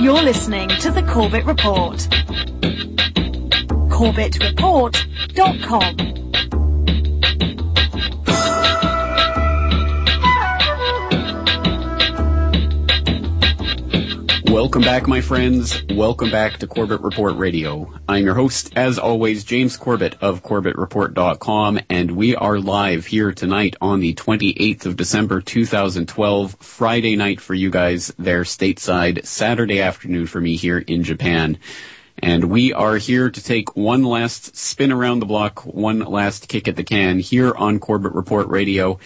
You're listening to the Corbett Report. CorbettReport.com. Welcome back, my friends. Welcome back to Corbett Report Radio. I'm your host, as always, James Corbett of CorbettReport.com, and we are live here tonight on the 28th of December 2012, Friday night for you guys there stateside, Saturday afternoon for me here in Japan. And we are here to take one last spin around the block, one last kick at the can here on Corbett Report Radio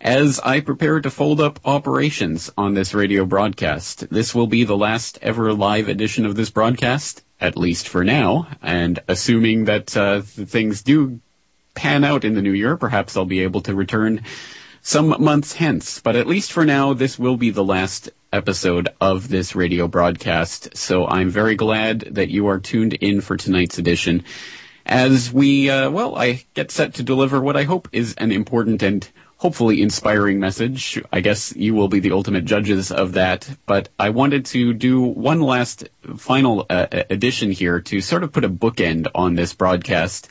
as I prepare to fold up operations on this radio broadcast. This will be the last ever live edition of this broadcast, at least for now, and assuming that uh, things do pan out in the new year, perhaps I'll be able to return some months hence. But at least for now, this will be the last episode of this radio broadcast. So I'm very glad that you are tuned in for tonight's edition. As we, uh, well, I get set to deliver what I hope is an important and hopefully inspiring message. I guess you will be the ultimate judges of that. But I wanted to do one last final uh, addition here to sort of put a bookend on this broadcast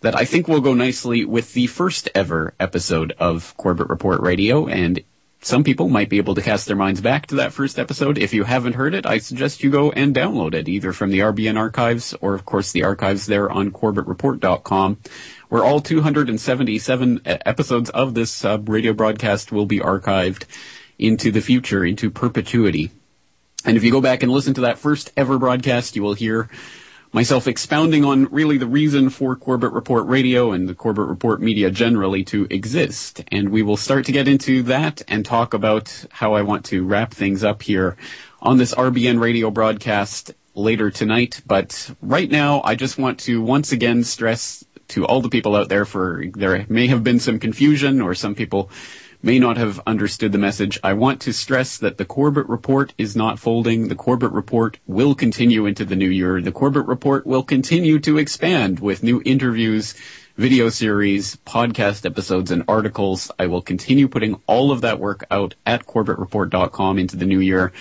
that I think will go nicely with the first ever episode of Corbett Report Radio. And some people might be able to cast their minds back to that first episode. If you haven't heard it, I suggest you go and download it, either from the RBN archives or, of course, the archives there on CorbettReport.com where all 277 episodes of this uh, radio broadcast will be archived into the future, into perpetuity. And if you go back and listen to that first ever broadcast, you will hear myself expounding on really the reason for Corbett Report Radio and the Corbett Report media generally to exist. And we will start to get into that and talk about how I want to wrap things up here on this RBN radio broadcast later tonight. But right now, I just want to once again stress to all the people out there for there may have been some confusion or some people may not have understood the message. I want to stress that the Corbett Report is not folding. The Corbett Report will continue into the new year. The Corbett Report will continue to expand with new interviews, video series, podcast episodes, and articles. I will continue putting all of that work out at CorbettReport.com into the new year.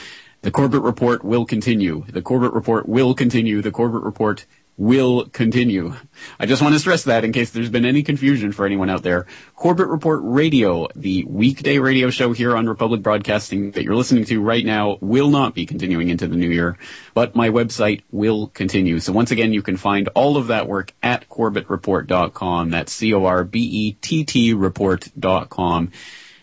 The Corbett Report will continue. The Corbett Report will continue. The Corbett Report will continue. I just want to stress that in case there's been any confusion for anyone out there. Corbett Report Radio, the weekday radio show here on Republic Broadcasting that you're listening to right now, will not be continuing into the new year, but my website will continue. So once again, you can find all of that work at CorbettReport.com. That's C-O-R-B-E-T-T report.com.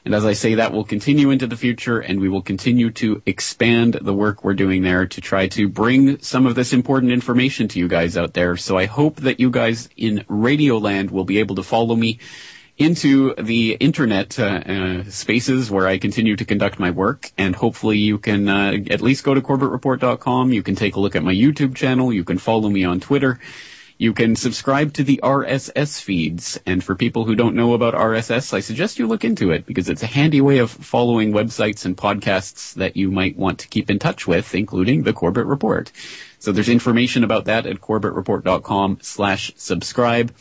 And as I say, that will continue into the future and we will continue to expand the work we're doing there to try to bring some of this important information to you guys out there. So I hope that you guys in Radioland will be able to follow me into the internet uh, uh, spaces where I continue to conduct my work, and hopefully you can uh, at least go to corbettreport.com. You can take a look at my YouTube channel. You can follow me on Twitter. You can subscribe to the RSS feeds. And for people who don't know about RSS, I suggest you look into it because it's a handy way of following websites and podcasts that you might want to keep in touch with, including the Corbett Report. So there's information about that at corbettreport.com slash subscribe.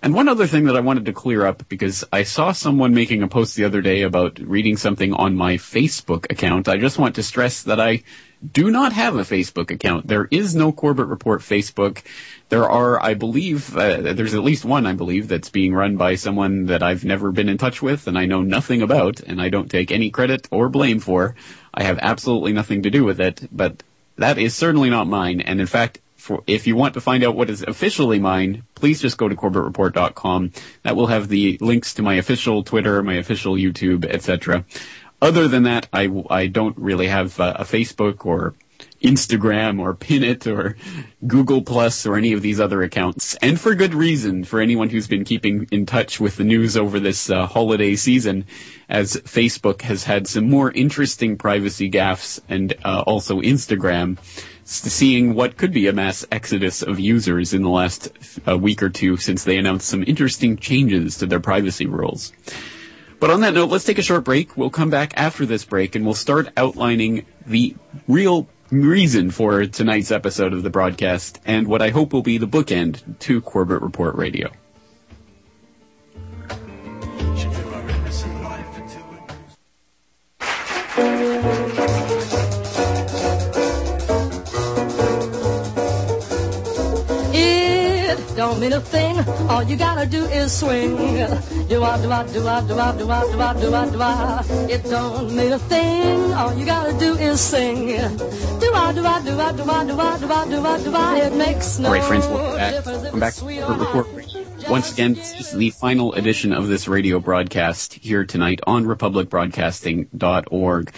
And one other thing that I wanted to clear up because I saw someone making a post the other day about reading something on my Facebook account. I just want to stress that I do not have a Facebook account. There is no Corbett Report Facebook. There are, I believe, uh, there's at least one, I believe, that's being run by someone that I've never been in touch with and I know nothing about and I don't take any credit or blame for. I have absolutely nothing to do with it, but that is certainly not mine. And in fact, for, if you want to find out what is officially mine, please just go to corbettreport.com. That will have the links to my official Twitter, my official YouTube, etc. Other than that, I, I don't really have a, a Facebook or Instagram or Pinit or Google Plus or any of these other accounts. And for good reason for anyone who's been keeping in touch with the news over this uh, holiday season, as Facebook has had some more interesting privacy gaffes and uh, also Instagram seeing what could be a mass exodus of users in the last uh, week or two since they announced some interesting changes to their privacy rules. But on that note, let's take a short break. We'll come back after this break and we'll start outlining the real reason for tonight's episode of the broadcast and what I hope will be the bookend to Corbett Report Radio. Don't mean a thing. All you gotta do is swing. Do I, do I, do I, do I, do I, do I, do I, do I. It don't mean a thing. All you gotta do is sing. Do I, do I, do I, do I, do I, do I, do I, do I. It makes no All right, friends, welcome back. Welcome back to Report Report Radio. Once again, this is the final edition of this radio broadcast here tonight on republicbroadcasting.org.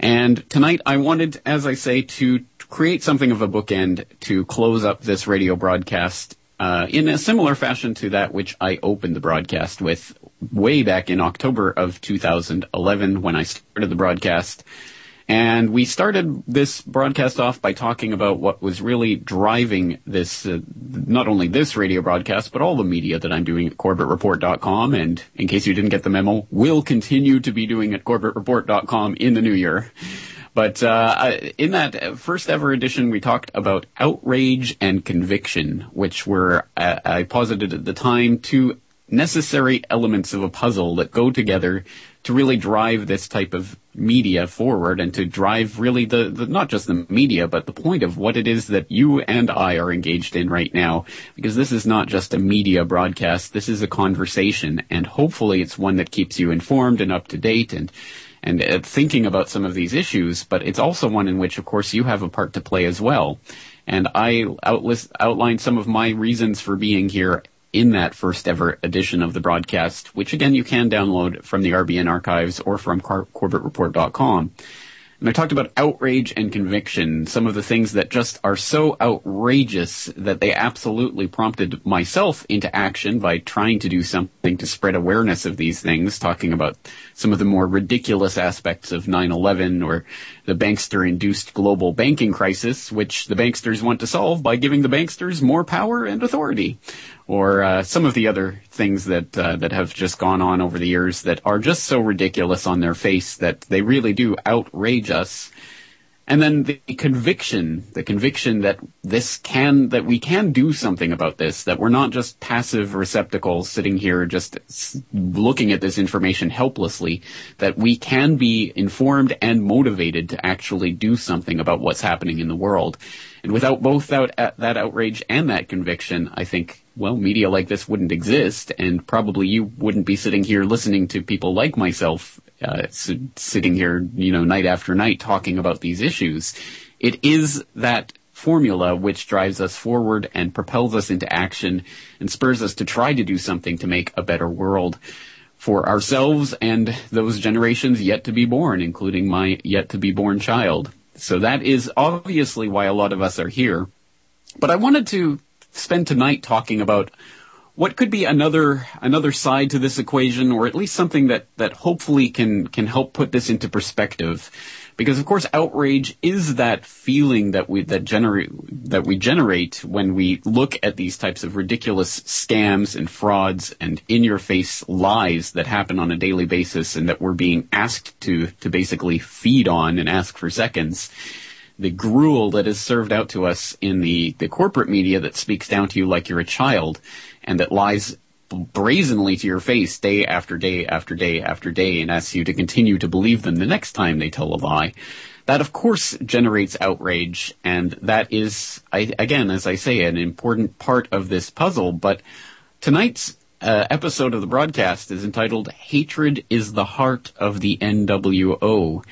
And tonight I wanted, as I say, to create something of a bookend to close up this radio broadcast uh, in a similar fashion to that which I opened the broadcast with way back in October of 2011 when I started the broadcast. And we started this broadcast off by talking about what was really driving this, uh, not only this radio broadcast, but all the media that I'm doing at CorbettReport.com. And in case you didn't get the memo, will continue to be doing at CorbettReport.com in the new year. But uh, in that first ever edition, we talked about outrage and conviction, which were, uh, I posited at the time, two necessary elements of a puzzle that go together to really drive this type of media forward and to drive really the, the not just the media but the point of what it is that you and I are engaged in right now. Because this is not just a media broadcast. This is a conversation and hopefully it's one that keeps you informed and up to date and and uh, thinking about some of these issues but it's also one in which of course you have a part to play as well and I outlist, outlined some of my reasons for being here in that first ever edition of the broadcast, which again you can download from the RBN archives or from Cor- CorbettReport.com. And I talked about outrage and conviction, some of the things that just are so outrageous that they absolutely prompted myself into action by trying to do something to spread awareness of these things, talking about some of the more ridiculous aspects of 9-11 or the bankster-induced global banking crisis, which the banksters want to solve by giving the banksters more power and authority or uh, some of the other things that uh, that have just gone on over the years that are just so ridiculous on their face that they really do outrage us. And then the conviction, the conviction that this can, that we can do something about this, that we're not just passive receptacles sitting here just looking at this information helplessly, that we can be informed and motivated to actually do something about what's happening in the world. And without both that, that outrage and that conviction, I think, well, media like this wouldn't exist, and probably you wouldn't be sitting here listening to people like myself, uh, sitting here, you know, night after night talking about these issues. It is that formula which drives us forward and propels us into action and spurs us to try to do something to make a better world for ourselves and those generations yet to be born, including my yet to be born child. So that is obviously why a lot of us are here. But I wanted to spend tonight talking about what could be another another side to this equation, or at least something that that hopefully can can help put this into perspective. Because of course, outrage is that feeling that we that generate that we generate when we look at these types of ridiculous scams and frauds and in-your-face lies that happen on a daily basis, and that we're being asked to to basically feed on and ask for seconds the gruel that is served out to us in the, the corporate media that speaks down to you like you're a child and that lies brazenly to your face day after day after day after day and asks you to continue to believe them the next time they tell a lie. That of course generates outrage and that is, I, again, as I say, an important part of this puzzle, but tonight's uh, episode of the broadcast is entitled Hatred is the Heart of the NWO.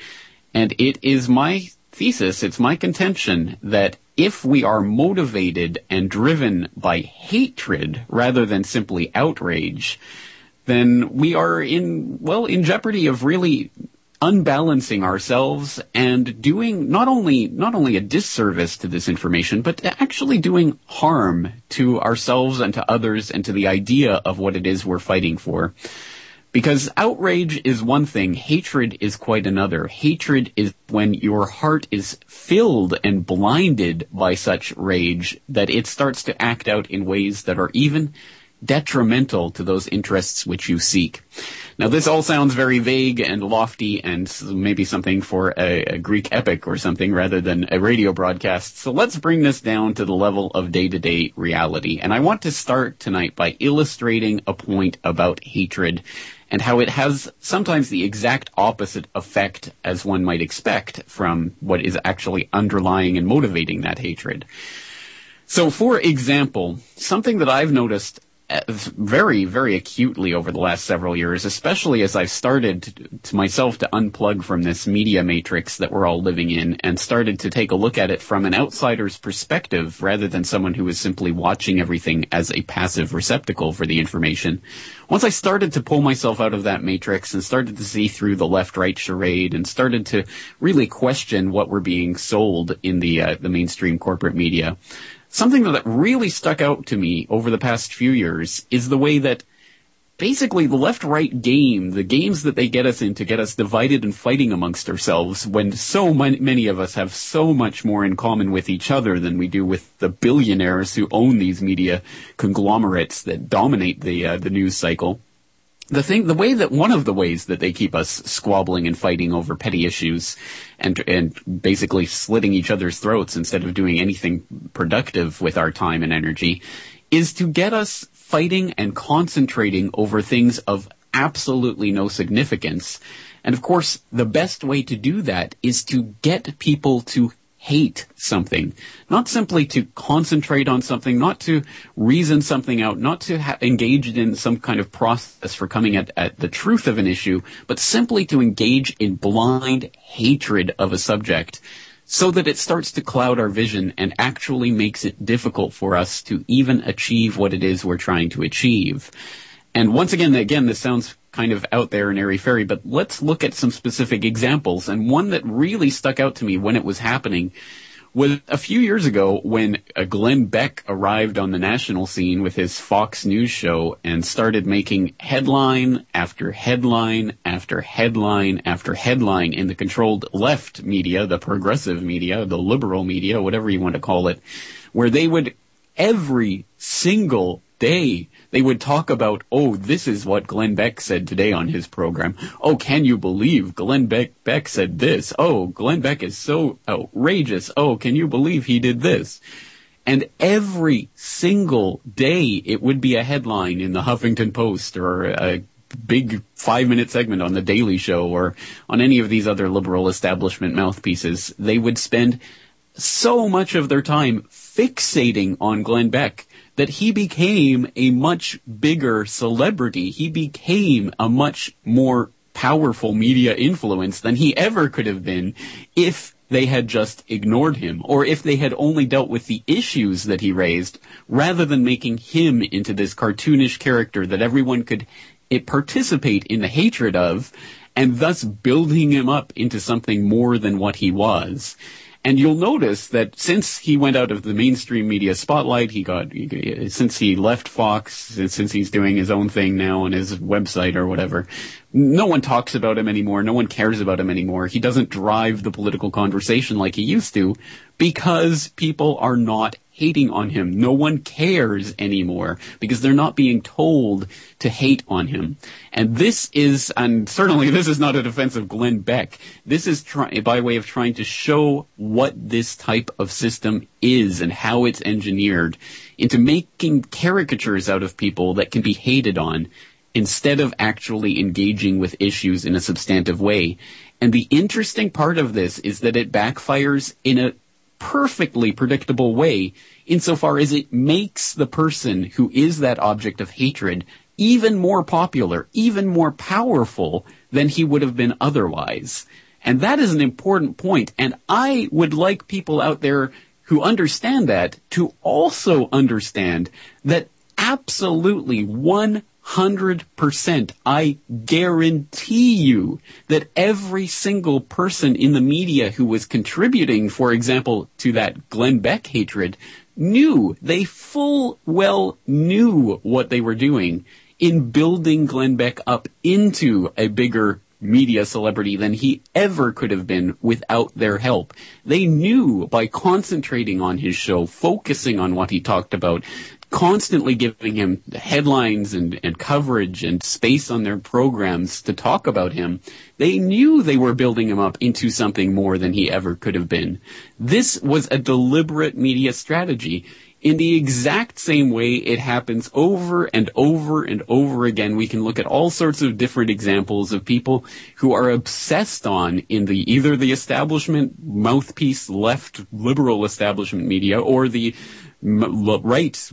And it is my thesis, it's my contention that if we are motivated and driven by hatred rather than simply outrage, then we are in, well, in jeopardy of really unbalancing ourselves and doing not only, not only a disservice to this information, but actually doing harm to ourselves and to others and to the idea of what it is we're fighting for. Because outrage is one thing, hatred is quite another. Hatred is when your heart is filled and blinded by such rage that it starts to act out in ways that are even detrimental to those interests which you seek. Now this all sounds very vague and lofty and maybe something for a, a, Greek epic or something rather than a radio broadcast. So let's bring this down to the level of day-to-day reality. And I want to start tonight by illustrating a point about hatred and how it has sometimes the exact opposite effect as one might expect from what is actually underlying and motivating that hatred. So, for example, something that I've noticed very, very acutely over the last several years, especially as I've started to myself to unplug from this media matrix that we're all living in and started to take a look at it from an outsider's perspective rather than someone who is simply watching everything as a passive receptacle for the information. Once I started to pull myself out of that matrix and started to see through the left-right charade and started to really question what we're being sold in the uh, the mainstream corporate media, something that really stuck out to me over the past few years is the way that basically the left-right game, the games that they get us in to get us divided and fighting amongst ourselves when so many of us have so much more in common with each other than we do with the billionaires who own these media conglomerates that dominate the uh, the news cycle the thing, the way that one of the ways that they keep us squabbling and fighting over petty issues and, and basically slitting each other's throats instead of doing anything productive with our time and energy is to get us fighting and concentrating over things of absolutely no significance. And of course, the best way to do that is to get people to hate something, not simply to concentrate on something, not to reason something out, not to ha- engage in some kind of process for coming at, at the truth of an issue, but simply to engage in blind hatred of a subject so that it starts to cloud our vision and actually makes it difficult for us to even achieve what it is we're trying to achieve. And once again, again, this sounds kind of out there and airy fairy, but let's look at some specific examples. And one that really stuck out to me when it was happening was a few years ago when uh, Glenn Beck arrived on the national scene with his Fox News show and started making headline after headline after headline after headline in the controlled left media, the progressive media, the liberal media, whatever you want to call it, where they would every single day they would talk about, oh, this is what Glenn Beck said today on his program. Oh, can you believe Glenn Beck, Beck said this? Oh, Glenn Beck is so outrageous. Oh, can you believe he did this? And every single day it would be a headline in the Huffington Post or a big five minute segment on the Daily Show or on any of these other liberal establishment mouthpieces. They would spend so much of their time fixating on Glenn Beck that he became a much bigger celebrity. He became a much more powerful media influence than he ever could have been if they had just ignored him or if they had only dealt with the issues that he raised rather than making him into this cartoonish character that everyone could participate in the hatred of and thus building him up into something more than what he was. And you'll notice that since he went out of the mainstream media spotlight, he got, since he left Fox, since he's doing his own thing now on his website or whatever, no one talks about him anymore. No one cares about him anymore. He doesn't drive the political conversation like he used to because people are not hating on him. No one cares anymore because they're not being told to hate on him. And this is, and certainly this is not a defense of Glenn Beck. This is try, by way of trying to show what this type of system is and how it's engineered into making caricatures out of people that can be hated on instead of actually engaging with issues in a substantive way. And the interesting part of this is that it backfires in a perfectly predictable way insofar as it makes the person who is that object of hatred even more popular, even more powerful than he would have been otherwise. And that is an important point. And I would like people out there who understand that to also understand that absolutely one 100%. I guarantee you that every single person in the media who was contributing, for example, to that Glenn Beck hatred knew, they full well knew what they were doing in building Glenn Beck up into a bigger media celebrity than he ever could have been without their help. They knew by concentrating on his show, focusing on what he talked about, constantly giving him headlines and, and coverage and space on their programs to talk about him, they knew they were building him up into something more than he ever could have been. This was a deliberate media strategy. In the exact same way it happens over and over and over again. We can look at all sorts of different examples of people who are obsessed on in the either the establishment mouthpiece left liberal establishment media or the right,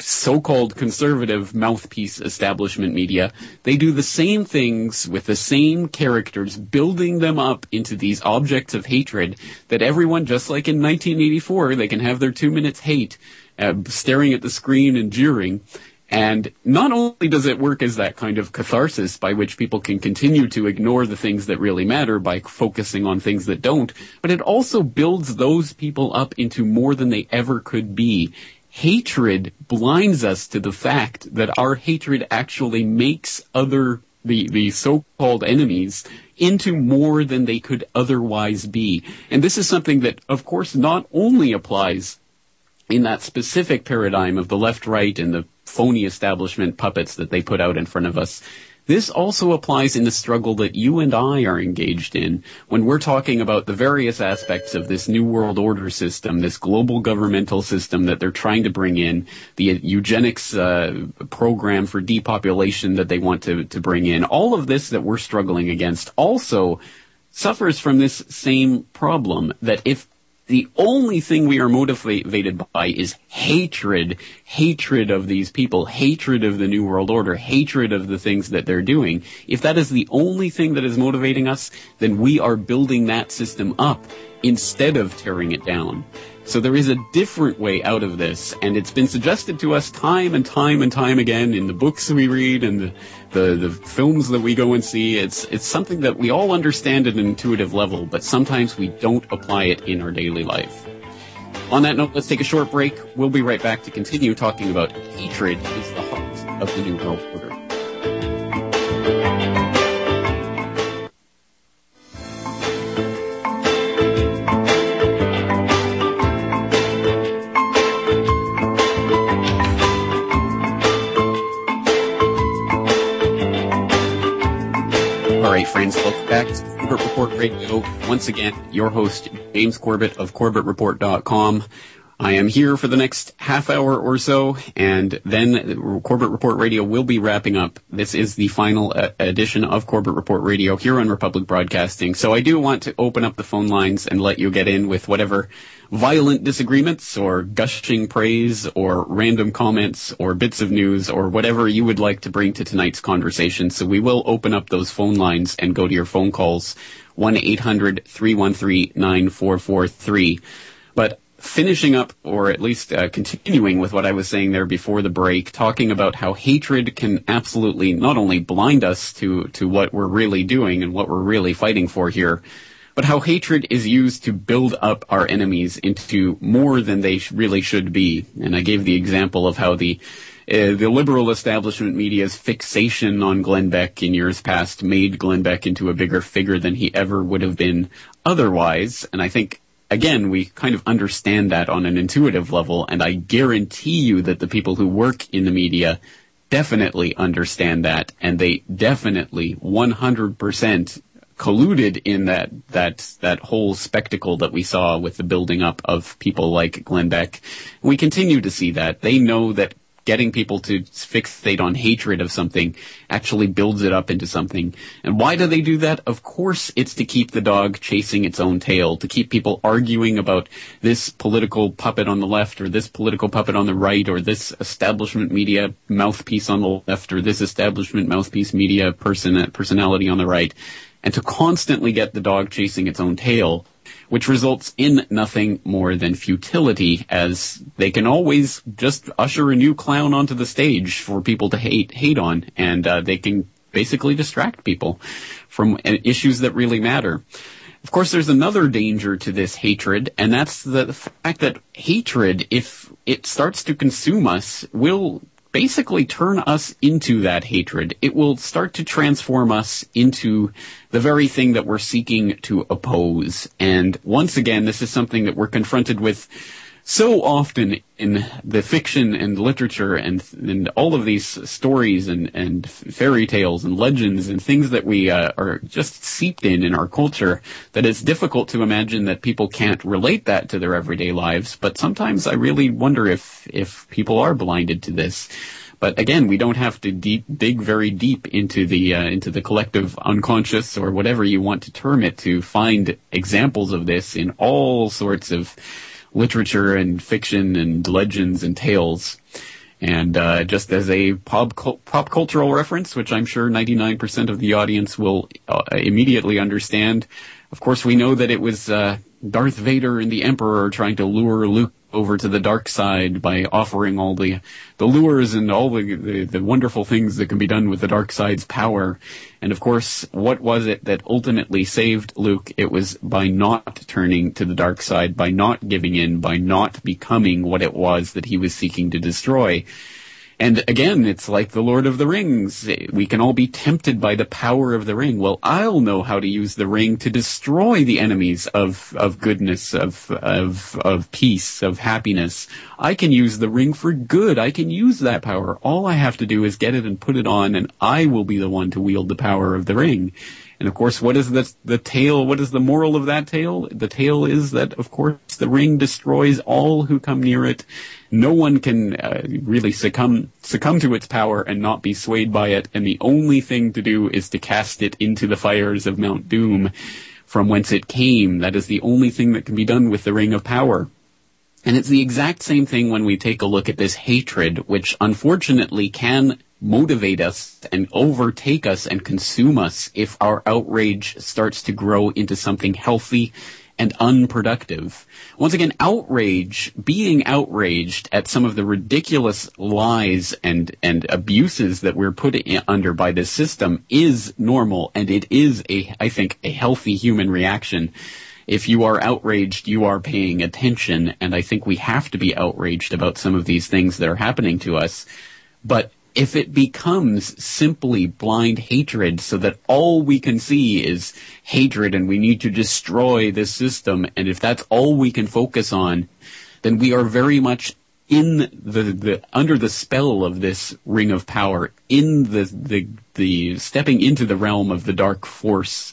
so-called conservative mouthpiece establishment media, they do the same things with the same characters, building them up into these objects of hatred that everyone, just like in 1984, they can have their two minutes hate, uh, staring at the screen and jeering. And not only does it work as that kind of catharsis by which people can continue to ignore the things that really matter by focusing on things that don't, but it also builds those people up into more than they ever could be. Hatred blinds us to the fact that our hatred actually makes other, the, the so-called enemies into more than they could otherwise be. And this is something that, of course, not only applies in that specific paradigm of the left, right, and the phony establishment puppets that they put out in front of us. This also applies in the struggle that you and I are engaged in when we're talking about the various aspects of this new world order system, this global governmental system that they're trying to bring in, the eugenics uh, program for depopulation that they want to, to bring in. All of this that we're struggling against also suffers from this same problem that if the only thing we are motivated by is hatred, hatred of these people, hatred of the New World Order, hatred of the things that they're doing. If that is the only thing that is motivating us, then we are building that system up instead of tearing it down. So there is a different way out of this, and it's been suggested to us time and time and time again in the books we read and the, the, the films that we go and see. It's, it's something that we all understand at an intuitive level, but sometimes we don't apply it in our daily life. On that note, let's take a short break. We'll be right back to continue talking about hatred is the heart of the New World Order. Friends. Welcome back to Corbett Report Radio. Once again, your host, James Corbett of CorbettReport.com. I am here for the next half hour or so, and then Corbett Report Radio will be wrapping up. This is the final uh, edition of Corbett Report Radio here on Republic Broadcasting. So I do want to open up the phone lines and let you get in with whatever violent disagreements or gushing praise or random comments or bits of news or whatever you would like to bring to tonight's conversation. So we will open up those phone lines and go to your phone calls. 1-800-313-9443. But finishing up, or at least uh, continuing with what I was saying there before the break, talking about how hatred can absolutely not only blind us to, to what we're really doing and what we're really fighting for here, but how hatred is used to build up our enemies into more than they sh- really should be. And I gave the example of how the uh, the liberal establishment media's fixation on Glenn Beck in years past made Glenn Beck into a bigger figure than he ever would have been otherwise. And I think again, we kind of understand that on an intuitive level, and I guarantee you that the people who work in the media definitely understand that, and they definitely 100% colluded in that that that whole spectacle that we saw with the building up of people like Glenn Beck. We continue to see that. They know that getting people to fixate on hatred of something actually builds it up into something. And why do they do that? Of course, it's to keep the dog chasing its own tail, to keep people arguing about this political puppet on the left or this political puppet on the right or this establishment media mouthpiece on the left or this establishment mouthpiece media person, personality on the right. And to constantly get the dog chasing its own tail which results in nothing more than futility as they can always just usher a new clown onto the stage for people to hate, hate on and uh, they can basically distract people from uh, issues that really matter. Of course, there's another danger to this hatred, and that's the fact that hatred, if it starts to consume us, will basically turn us into that hatred. It will start to transform us into the very thing that we're seeking to oppose. And once again, this is something that we're confronted with so often in the fiction and literature and, and all of these stories and, and fairy tales and legends and things that we uh, are just seeped in in our culture that it's difficult to imagine that people can't relate that to their everyday lives. But sometimes I really wonder if, if people are blinded to this. But again, we don't have to deep, dig very deep into the uh, into the collective unconscious or whatever you want to term it to find examples of this in all sorts of literature and fiction and legends and tales. And uh, just as a pop pop cultural reference, which I'm sure 99% of the audience will uh, immediately understand, of course we know that it was uh, Darth Vader and the Emperor trying to lure Luke over to the dark side by offering all the the lures and all the, the, the wonderful things that can be done with the dark side's power. And of course, what was it that ultimately saved Luke? It was by not turning to the dark side, by not giving in, by not becoming what it was that he was seeking to destroy. And again, it's like the Lord of the Rings. We can all be tempted by the power of the ring. Well, I'll know how to use the ring to destroy the enemies of, of goodness, of, of, of peace, of happiness. I can use the ring for good. I can use that power. All I have to do is get it and put it on and I will be the one to wield the power of the ring. And of course, what is the, the tale? What is the moral of that tale? The tale is that, of course, the ring destroys all who come near it. No one can uh, really succumb succumb to its power and not be swayed by it. And the only thing to do is to cast it into the fires of Mount Doom, from whence it came. That is the only thing that can be done with the ring of power. And it's the exact same thing when we take a look at this hatred, which unfortunately can motivate us and overtake us and consume us if our outrage starts to grow into something healthy and unproductive. Once again, outrage, being outraged at some of the ridiculous lies and, and abuses that we're put in, under by this system is normal and it is a, I think, a healthy human reaction. If you are outraged, you are paying attention and I think we have to be outraged about some of these things that are happening to us. But if it becomes simply blind hatred so that all we can see is hatred and we need to destroy this system, and if that's all we can focus on, then we are very much in the, the under the spell of this ring of power, in the the the stepping into the realm of the dark force,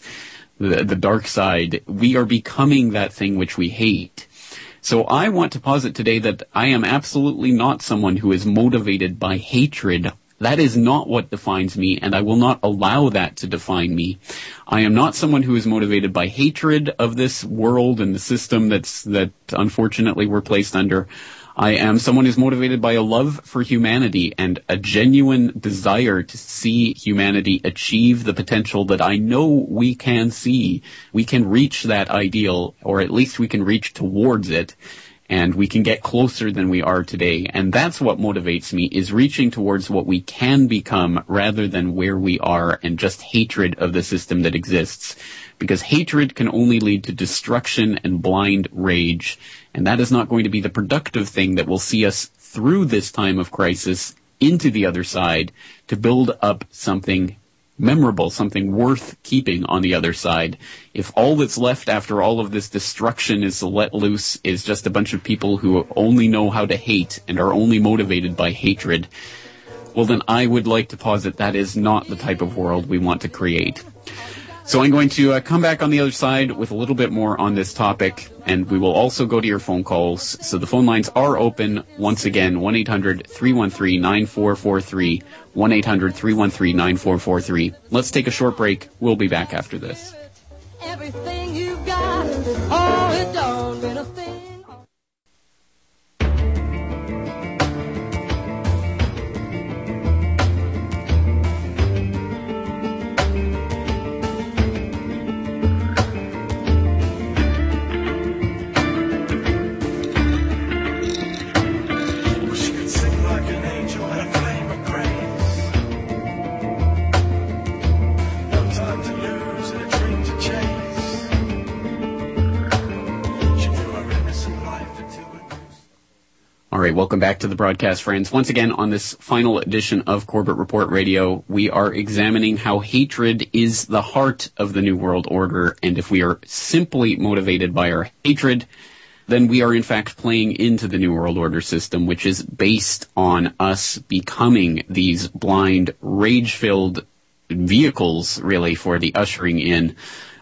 the the dark side, we are becoming that thing which we hate. So I want to posit today that I am absolutely not someone who is motivated by hatred. That is not what defines me, and I will not allow that to define me. I am not someone who is motivated by hatred of this world and the system that's, that unfortunately we're placed under. I am someone who's motivated by a love for humanity and a genuine desire to see humanity achieve the potential that I know we can see. We can reach that ideal, or at least we can reach towards it and we can get closer than we are today. And that's what motivates me is reaching towards what we can become rather than where we are and just hatred of the system that exists. Because hatred can only lead to destruction and blind rage. And that is not going to be the productive thing that will see us through this time of crisis into the other side to build up something memorable, something worth keeping on the other side. If all that's left after all of this destruction is let loose is just a bunch of people who only know how to hate and are only motivated by hatred, well then I would like to posit that is not the type of world we want to create. So I'm going to uh, come back on the other side with a little bit more on this topic, and we will also go to your phone calls. So the phone lines are open once again, 1-800-313-9443, 1-800-313-9443. Let's take a short break. We'll be back after this. All right, welcome back to the broadcast, friends. Once again, on this final edition of Corbett Report Radio, we are examining how hatred is the heart of the New World Order, and if we are simply motivated by our hatred, then we are in fact playing into the New World Order system, which is based on us becoming these blind, rage-filled vehicles, really, for the ushering in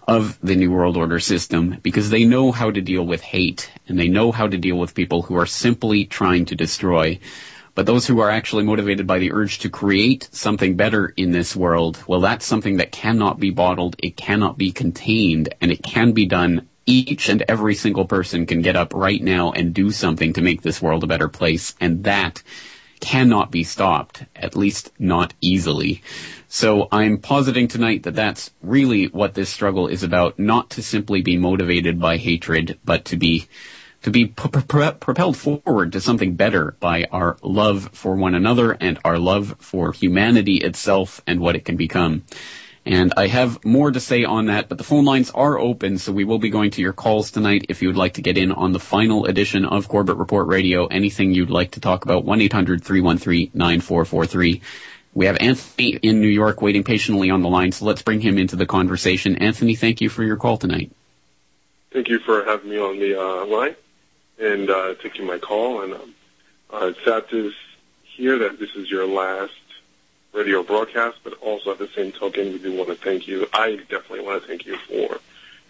of the New World Order system because they know how to deal with hate and they know how to deal with people who are simply trying to destroy. But those who are actually motivated by the urge to create something better in this world, well, that's something that cannot be bottled, it cannot be contained, and it can be done each and every single person can get up right now and do something to make this world a better place, and that cannot be stopped, at least not easily. So I'm positing tonight that that's really what this struggle is about, not to simply be motivated by hatred, but to be to be propelled forward to something better by our love for one another and our love for humanity itself and what it can become. And I have more to say on that, but the phone lines are open, so we will be going to your calls tonight if you would like to get in on the final edition of Corbett Report Radio. Anything you'd like to talk about, 1-800-313-9443. We have Anthony in New York waiting patiently on the line, so let's bring him into the conversation. Anthony, thank you for your call tonight. Thank you for having me on the uh, line and uh, taking my call. And um, uh, it's sad to hear that this is your last radio broadcast, but also at the same token, we do want to thank you. I definitely want to thank you for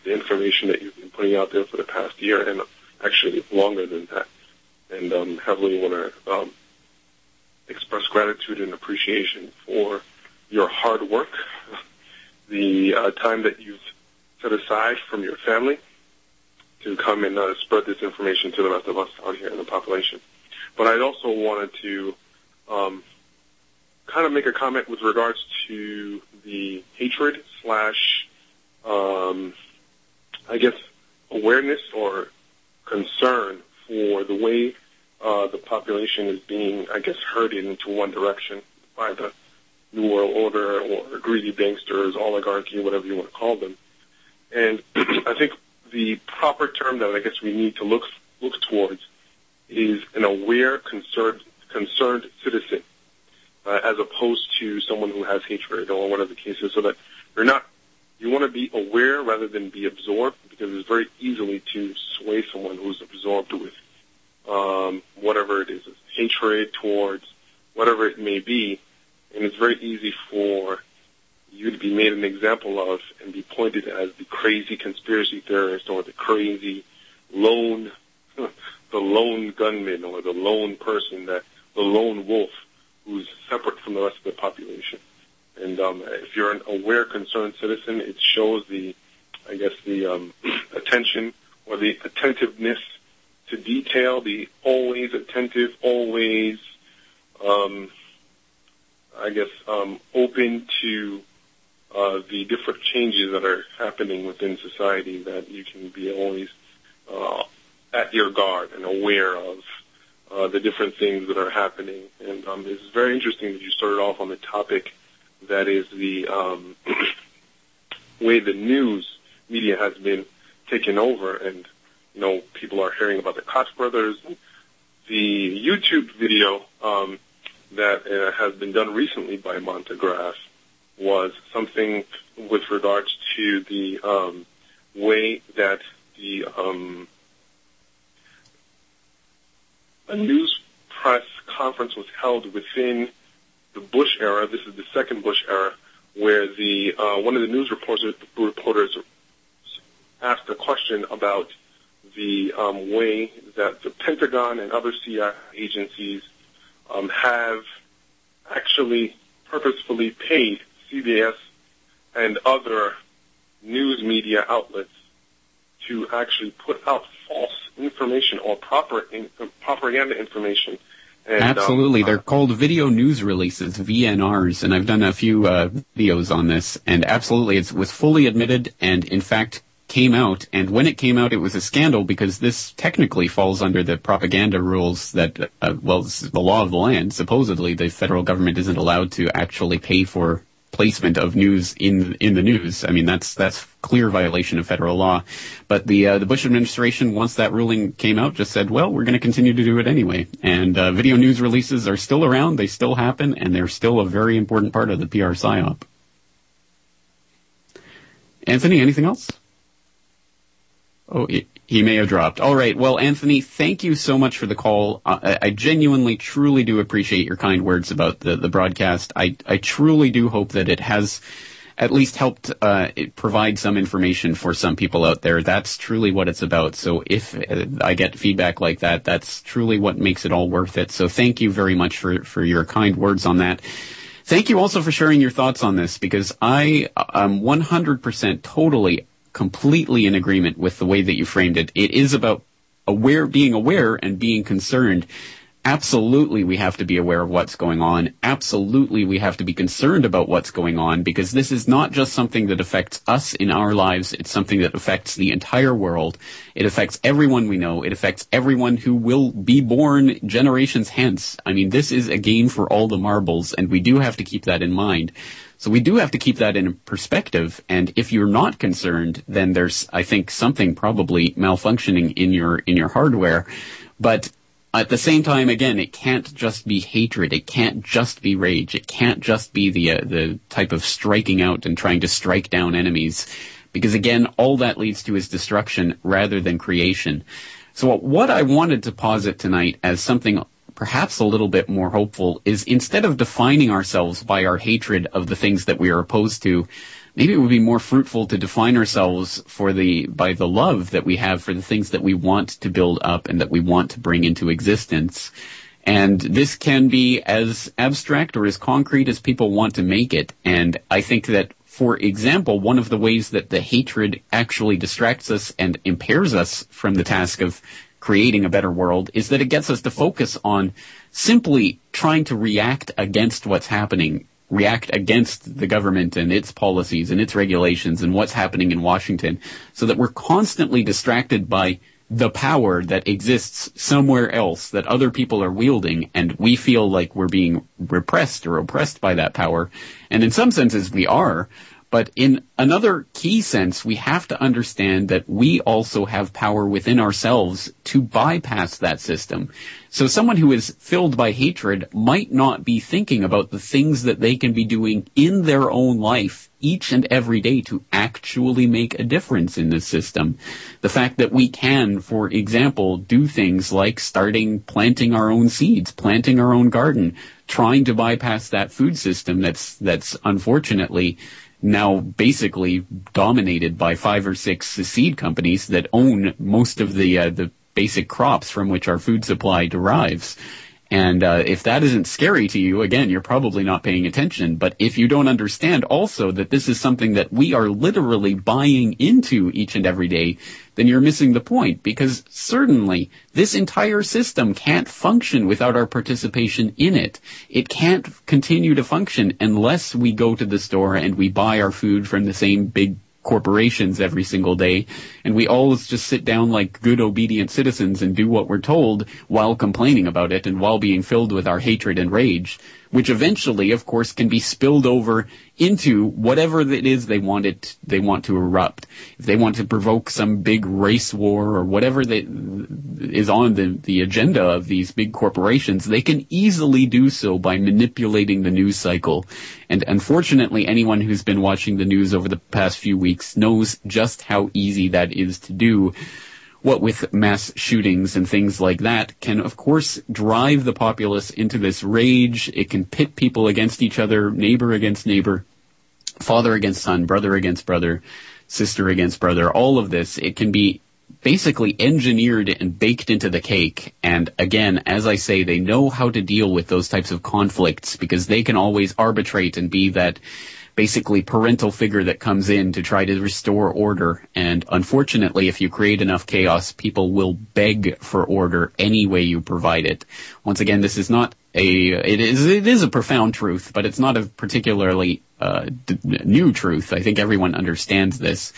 the information that you've been putting out there for the past year, and actually longer than that. And um, heavily want to um, express gratitude and appreciation for your hard work, the uh, time that you've set aside from your family to come and uh, spread this information to the rest of us out here in the population. But I also wanted to um, kind of make a comment with regards to the hatred slash, um, I guess, awareness or concern for the way uh, the population is being, I guess, herded into one direction by the New World Order or greedy banksters, oligarchy, whatever you want to call them. And I think the proper term that I guess we need to look look towards is an aware, concerned, concerned citizen uh, as opposed to someone who has hatred or whatever the case is, so that you're not, you want to be aware rather than be absorbed because it's very easily to sway someone who's absorbed with um, whatever it is, hatred towards whatever it may be, and it's very easy for you to be made an example of and be pointed as the crazy conspiracy theorist or the crazy lone, the lone gunman or the lone person that the lone wolf who's separate from the rest of the population. And um, if you're an aware, concerned citizen, it shows the, I guess, the um, attention or the attentiveness to detail, the always attentive, always, um, I guess, um, open to uh, the different changes that are happening within society that you can be always uh, at your guard and aware of uh, the different things that are happening. And um, it's very interesting that you started off on the topic that is the um, way the news media has been taken over, and you know people are hearing about the Koch brothers. The YouTube video um, that uh, has been done recently by Montagraph was something with regards to the um, way that the um, a news press conference was held within the Bush era. This is the second Bush era, where the uh, one of the news reporters, reporters asked a question about the um, way that the Pentagon and other CIA agencies um, have actually purposefully paid CBS and other news media outlets to actually put out false information or proper in, uh, propaganda information. And, um, Absolutely, um, they're called video news releases, VNRs, and I've done a few uh, videos on this. And absolutely, it was fully admitted, and in fact came out. And when it came out, it was a scandal because this technically falls under the propaganda rules that, uh, well, the law of the land. Supposedly, the federal government isn't allowed to actually pay for placement of news in in the news. I mean, that's that's clear violation of federal law. But the uh, the Bush administration, once that ruling came out, just said, well, we're going to continue to do it anyway. And uh, video news releases are still around; they still happen, and they're still a very important part of the PR psyop. Anthony, anything else? Oh, he may have dropped. All right. Well, Anthony, thank you so much for the call. I, I genuinely, truly do appreciate your kind words about the, the broadcast. I, I truly do hope that it has at least helped uh, provide some information for some people out there. That's truly what it's about. So if uh, I get feedback like that, that's truly what makes it all worth it. So thank you very much for, for your kind words on that. Thank you also for sharing your thoughts on this because I am 100% totally completely in agreement with the way that you framed it. It is about aware, being aware and being concerned absolutely we have to be aware of what's going on. Absolutely we have to be concerned about what's going on because this is not just something that affects us in our lives. It's something that affects the entire world. It affects everyone we know. It affects everyone who will be born generations hence. I mean, this is a game for all the marbles and we do have to keep that in mind. So we do have to keep that in perspective. And if you're not concerned, then there's, I think, something probably malfunctioning in your, in your hardware. But at the same time, again, it can't just be hatred. It can't just be rage. It can't just be the uh, the type of striking out and trying to strike down enemies, because again, all that leads to is destruction rather than creation. So what I wanted to posit tonight as something perhaps a little bit more hopeful is instead of defining ourselves by our hatred of the things that we are opposed to, maybe it would be more fruitful to define ourselves for the by the love that we have for the things that we want to build up and that we want to bring into existence. And this can be as abstract or as concrete as people want to make it. And I think that, for example, one of the ways that the hatred actually distracts us and impairs us from the task of creating a better world is that it gets us to focus on simply trying to react against what's happening react against the government and its policies and its regulations and what's happening in Washington so that we're constantly distracted by the power that exists somewhere else that other people are wielding and we feel like we're being repressed or oppressed by that power. And in some senses we are, but in another key sense, we have to understand that we also have power within ourselves to bypass that system. So someone who is filled by hatred might not be thinking about the things that they can be doing in their own life each and every day to actually make a difference in this system. The fact that we can, for example, do things like starting planting our own seeds, planting our own garden, trying to bypass that food system that's, that's unfortunately now basically dominated by five or six seed companies that own most of the uh, the basic crops from which our food supply derives. And uh, if that isn't scary to you, again, you're probably not paying attention. But if you don't understand also that this is something that we are literally buying into each and every day, then you're missing the point. Because certainly this entire system can't function without our participation in it. It can't continue to function unless we go to the store and we buy our food from the same big corporations every single day, and we always just sit down like good obedient citizens and do what we're told while complaining about it and while being filled with our hatred and rage, which eventually, of course, can be spilled over into whatever it is they want it, they want to erupt. If they want to provoke some big race war or whatever that is on the, the agenda of these big corporations, they can easily do so by manipulating the news cycle. And unfortunately, anyone who's been watching the news over the past few weeks knows just how easy that is to do what with mass shootings and things like that can of course drive the populace into this rage. It can pit people against each other, neighbor against neighbor, father against son, brother against brother, sister against brother. All of this, it can be basically engineered and baked into the cake. And again, as I say, they know how to deal with those types of conflicts because they can always arbitrate and be that basically parental figure that comes in to try to restore order. And unfortunately, if you create enough chaos, people will beg for order any way you provide it. Once again, this is not a, it is, it is a profound truth, but it's not a particularly uh, d- new truth. I think everyone understands this.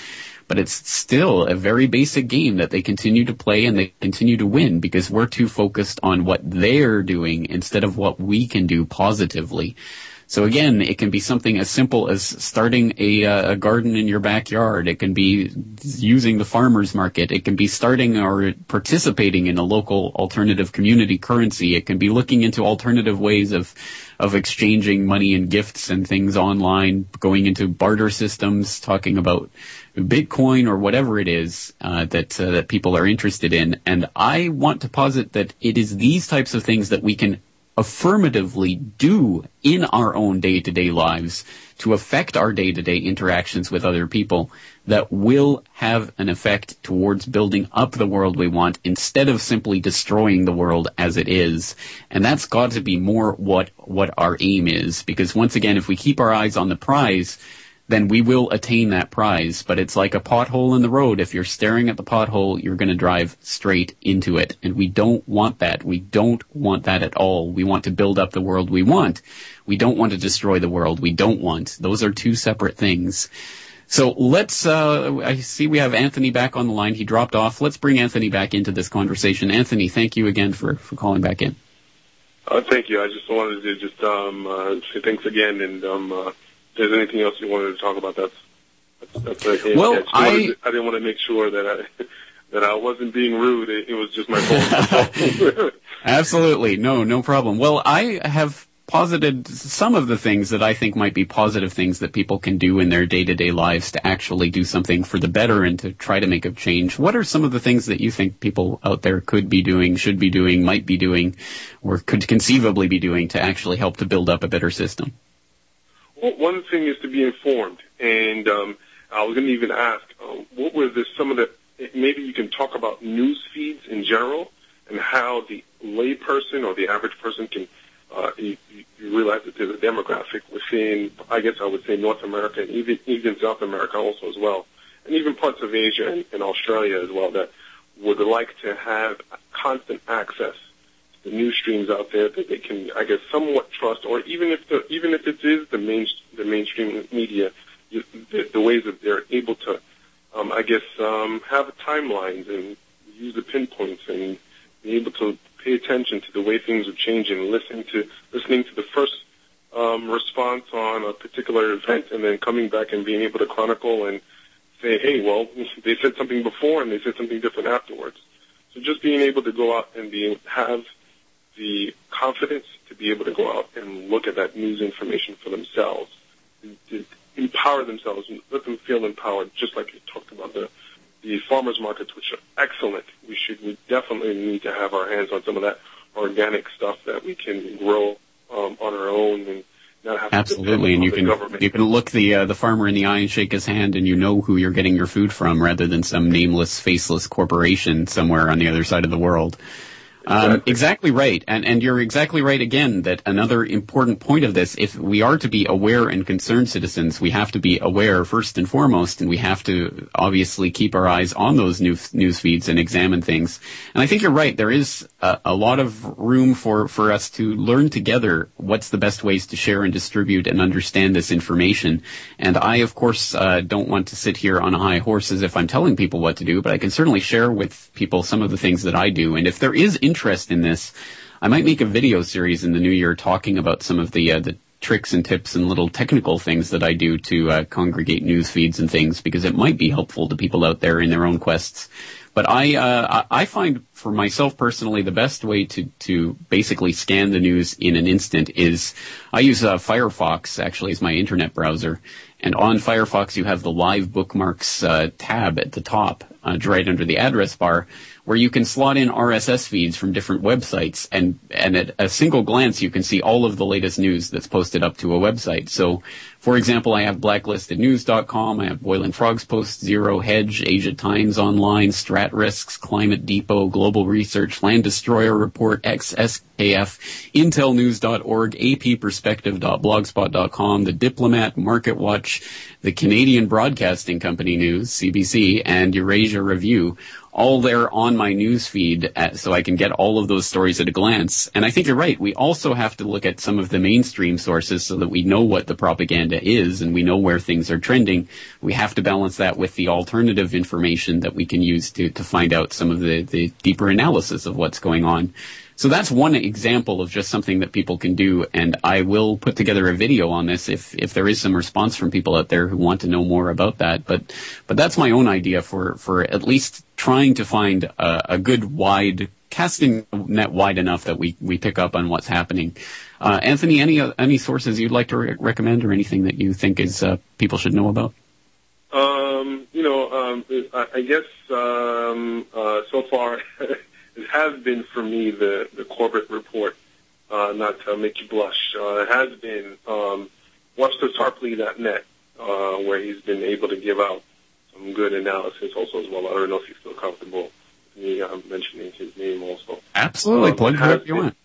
But it's still a very basic game that they continue to play and they continue to win because we're too focused on what they're doing instead of what we can do positively. So again, it can be something as simple as starting a, uh, a garden in your backyard. It can be using the farmer's market. It can be starting or participating in a local alternative community currency. It can be looking into alternative ways of of exchanging money and gifts and things online, going into barter systems, talking about Bitcoin or whatever it is uh, that uh, that people are interested in. And I want to posit that it is these types of things that we can affirmatively do in our own day-to-day lives to affect our day-to-day interactions with other people that will have an effect towards building up the world we want instead of simply destroying the world as it is. And that's got to be more what, what our aim is. Because once again, if we keep our eyes on the prize, then we will attain that prize. But it's like a pothole in the road. If you're staring at the pothole, you're going to drive straight into it. And we don't want that. We don't want that at all. We want to build up the world we want. We don't want to destroy the world we don't want. Those are two separate things. So let's, uh, I see we have Anthony back on the line. He dropped off. Let's bring Anthony back into this conversation. Anthony, thank you again for, for calling back in. Uh, thank you. I just wanted to just um, uh, say thanks again, and um, uh, there's anything else you wanted to talk about, that's that's, that's okay. Well, I, I, to, I didn't want to make sure that I that I wasn't being rude. It, it was just my fault. Absolutely, no, no problem. Well, I have posited some of the things that I think might be positive things that people can do in their day-to-day lives to actually do something for the better and to try to make a change. What are some of the things that you think people out there could be doing, should be doing, might be doing, or could conceivably be doing to actually help to build up a better system? One thing is to be informed, and um, I was going to even ask, uh, what were the, some of the? Maybe you can talk about news feeds in general and how the layperson or the average person can. Uh, you, you realize that there's a demographic within, I guess I would say North America and even even South America also as well, and even parts of Asia and, and Australia as well that would like to have constant access the news streams out there that they can, I guess, somewhat trust, or even if the even if it is the main the mainstream media, the, the ways that they're able to, um, I guess, um, have timelines and use the pinpoints and be able to pay attention to the way things are changing, listening to listening to the first um, response on a particular event, and then coming back and being able to chronicle and say, hey, well, they said something before and they said something different afterwards. So just being able to go out and be have the confidence to be able to go out and look at that news information for themselves, to empower themselves and let them feel empowered, just like you talked about the the farmers markets, which are excellent. We should we definitely need to have our hands on some of that organic stuff that we can grow um, on our own and not have Absolutely, and you can government. you can look the uh, the farmer in the eye and shake his hand, and you know who you're getting your food from, rather than some nameless, faceless corporation somewhere on the other side of the world. Um, exactly right, and and you're exactly right again that another important point of this, if we are to be aware and concerned citizens, we have to be aware first and foremost, and we have to obviously keep our eyes on those news news feeds and examine things. And I think you're right. There is a, a lot of room for for us to learn together what's the best ways to share and distribute and understand this information. And I, of course, uh, don't want to sit here on a high horse as if I'm telling people what to do, but I can certainly share with people some of the things that I do. And if there is interest interest in this, I might make a video series in the new year talking about some of the uh, the tricks and tips and little technical things that I do to uh, congregate news feeds and things because it might be helpful to people out there in their own quests. But I uh, I find for myself personally the best way to to basically scan the news in an instant is I use uh, Firefox actually as my internet browser, and on Firefox you have the live bookmarks uh, tab at the top, uh, right under the address bar where you can slot in RSS feeds from different websites and, and at a single glance you can see all of the latest news that's posted up to a website. So, for example, I have blacklistednews.com, I have Boiling Frogs Post, Zero Hedge, Asia Times Online, Strat Risks, Climate Depot, Global Research, Land Destroyer Report, XSKF, IntelNews.org, APPerspective.blogspot.com, The Diplomat, Market Watch, the Canadian Broadcasting Company News, CBC, and Eurasia Review all there on my news feed at, uh, so I can get all of those stories at a glance. And I think you're right. We also have to look at some of the mainstream sources so that we know what the propaganda is and we know where things are trending. We have to balance that with the alternative information that we can use to, to find out some of the, the deeper analysis of what's going on. So that's one example of just something that people can do, and I will put together a video on this if if there is some response from people out there who want to know more about that. But but that's my own idea for for at least trying to find a, a good wide casting net wide enough that we we pick up on what's happening. Uh, Anthony, any any sources you'd like to re- recommend, or anything that you think is uh, people should know about? Um, you know, um, I, guess um, uh, so far. it has been for me the the Corbett report. Uh, not to make you blush, uh, it has been um, WebsterTarpley.net, uh, where he's been able to give out some good analysis also as well. I don't know if you feel comfortable with me uh, mentioning his name also. Absolutely, um, plug whoever you want.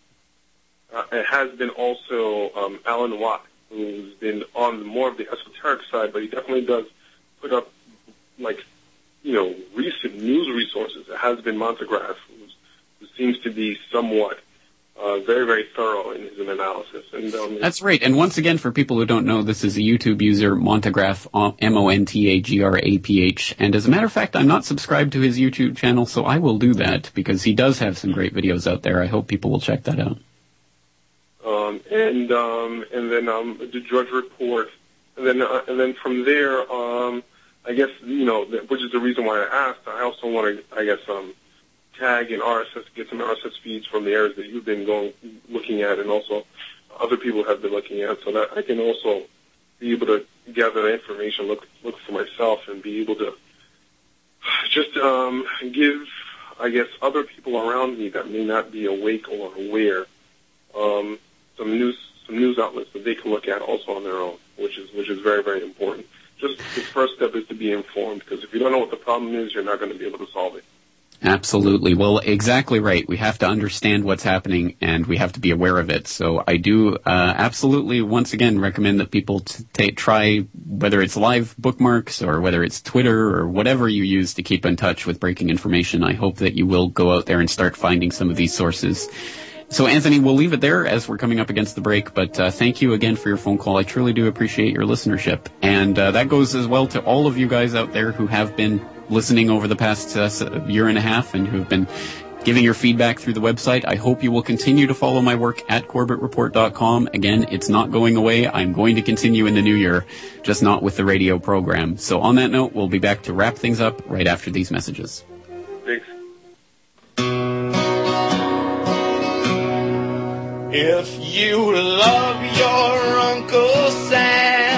Uh, it has been also um, Alan Watt, who's been on more of the esoteric side, but he definitely does put up like you know recent news resources. It has been Montagraph, who seems to be somewhat uh, very, very thorough in his analysis. And um, That's right. And once again, for people who don't know, this is a YouTube user, Montagraph, M-O-N-T-A-G-R-A-P-H. And as a matter of fact, I'm not subscribed to his YouTube channel, so I will do that because he does have some great videos out there. I hope people will check that out. Um, and um, and then um, the Drudge Report, and then uh, and then from there, um, I guess you know, which is the reason why I asked. I also want to, I guess, um, tag and RSS, get some RSS feeds from the areas that you've been going, looking at, and also other people have been looking at, so that I can also be able to gather the information, look look for myself, and be able to just um, give, I guess, other people around me that may not be awake or aware, um, some news some news outlets that they can look at also on their own, which is which is very very important. Just the first step is to be informed, because if you don't know what the problem is, you're not going to be able to solve it. Absolutely. Well, exactly right. We have to understand what's happening and we have to be aware of it. So I do uh, absolutely once again recommend that people t- t- try whether it's live bookmarks or whether it's Twitter or whatever you use to keep in touch with breaking information. I hope that you will go out there and start finding some of these sources. So, Anthony, we'll leave it there as we're coming up against the break. But uh, thank you again for your phone call. I truly do appreciate your listenership, and uh, that goes as well to all of you guys out there who have been listening over the past uh, year and a half and who have been giving your feedback through the website. I hope you will continue to follow my work at CorbettReport.com. Again, it's not going away. I'm going to continue in the new year, just not with the radio program. So on that note, we'll be back to wrap things up right after these messages. Thanks. If you love your Uncle Sam,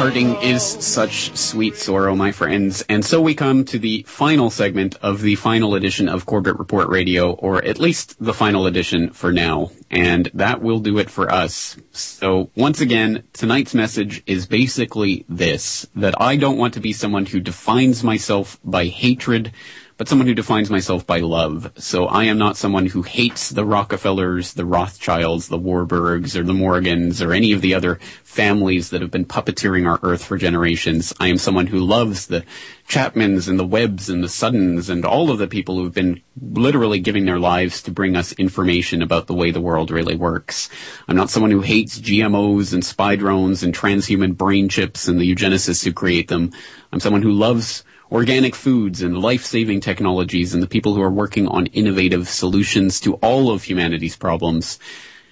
parting is such sweet sorrow, my friends. And so we come to the final segment of the final edition of Corbett Report Radio, or at least the final edition for now. And that will do it for us. So once again, tonight's message is basically this, that I don't want to be someone who defines myself by hatred, but someone who defines myself by love. So I am not someone who hates the Rockefellers, the Rothschilds, the Warburgs, or the Morgans, or any of the other families that have been puppeteering our earth for generations. I am someone who loves the Chapmans and the Webbs and the Suttons and all of the people who've been literally giving their lives to bring us information about the way the world really works. I'm not someone who hates GMOs and spy drones and transhuman brain chips and the eugenicists who create them. I'm someone who loves organic foods and life-saving technologies and the people who are working on innovative solutions to all of humanity's problems.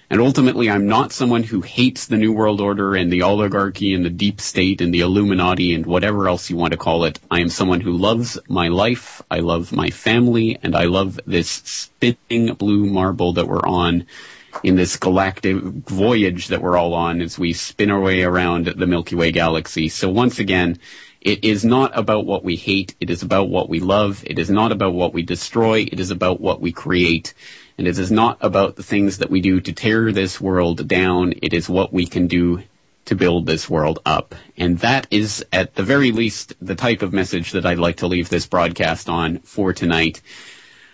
And ultimately, I'm not someone who hates the New World Order and the oligarchy and the deep state and the Illuminati and whatever else you want to call it. I am someone who loves my life, I love my family, and I love this spinning blue marble that we're on in this galactic voyage that we're all on as we spin our way around the Milky Way galaxy. So once again, it is not about what we hate. It is about what we love. It is not about what we destroy. It is about what we create. And it is not about the things that we do to tear this world down. It is what we can do to build this world up. And that is, at the very least, the type of message that I'd like to leave this broadcast on for tonight.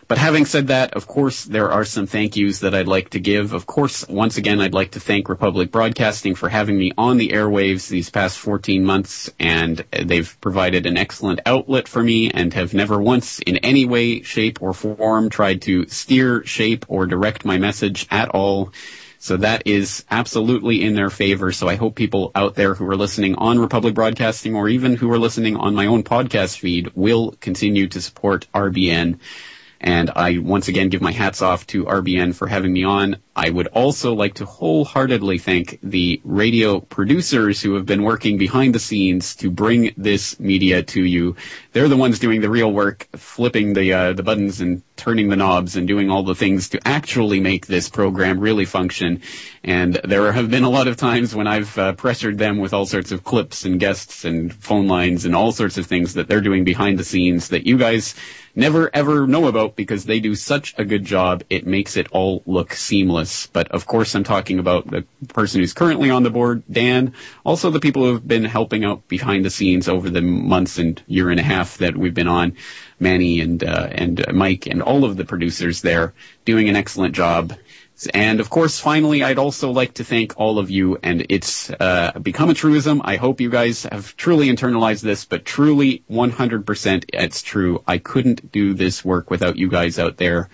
But having said that, of course, there are some thank yous that I'd like to give. Of course, once again, I'd like to thank Republic Broadcasting for having me on the airwaves these past 14 months, and they've provided an excellent outlet for me and have never once in any way, shape, or form tried to steer, shape, or direct my message at all. So that is absolutely in their favor. So I hope people out there who are listening on Republic Broadcasting or even who are listening on my own podcast feed will continue to support RBN. And I once again give my hats off to RBN for having me on. I would also like to wholeheartedly thank the radio producers who have been working behind the scenes to bring this media to you. They're the ones doing the real work, flipping the uh, the buttons and turning the knobs and doing all the things to actually make this program really function. And there have been a lot of times when I've uh, pressured them with all sorts of clips and guests and phone lines and all sorts of things that they're doing behind the scenes that you guys never ever know about because they do such a good job. It makes it all look seamless. But of course, I'm talking about the person who's currently on the board, Dan. Also, the people who have been helping out behind the scenes over the months and year and a half that we've been on. Manny and uh, and Mike and all of the producers there doing an excellent job. And of course, finally, I'd also like to thank all of you. And it's uh, become a truism. I hope you guys have truly internalized this, but truly 100% it's true. I couldn't do this work without you guys out there.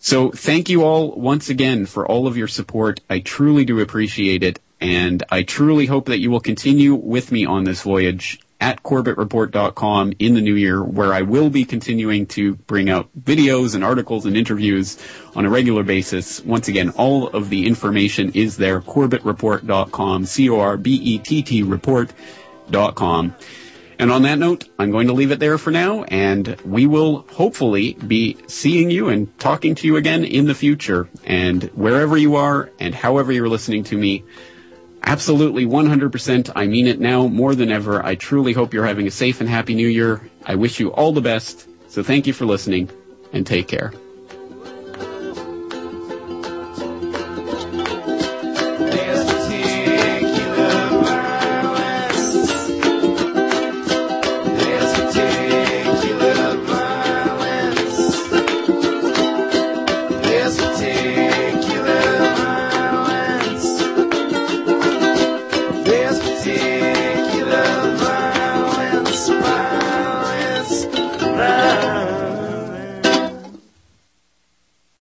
So thank you all once again for all of your support. I truly do appreciate it. And I truly hope that you will continue with me on this voyage at CorbettReport.com in the new year, where I will be continuing to bring out videos and articles and interviews on a regular basis. Once again, all of the information is there, CorbettReport.com, C-O-R-B-E-T-T report.com. And on that note, I'm going to leave it there for now, and we will hopefully be seeing you and talking to you again in the future. And wherever you are and however you're listening to me, Absolutely, 100%. I mean it now more than ever. I truly hope you're having a safe and happy new year. I wish you all the best. So thank you for listening and take care.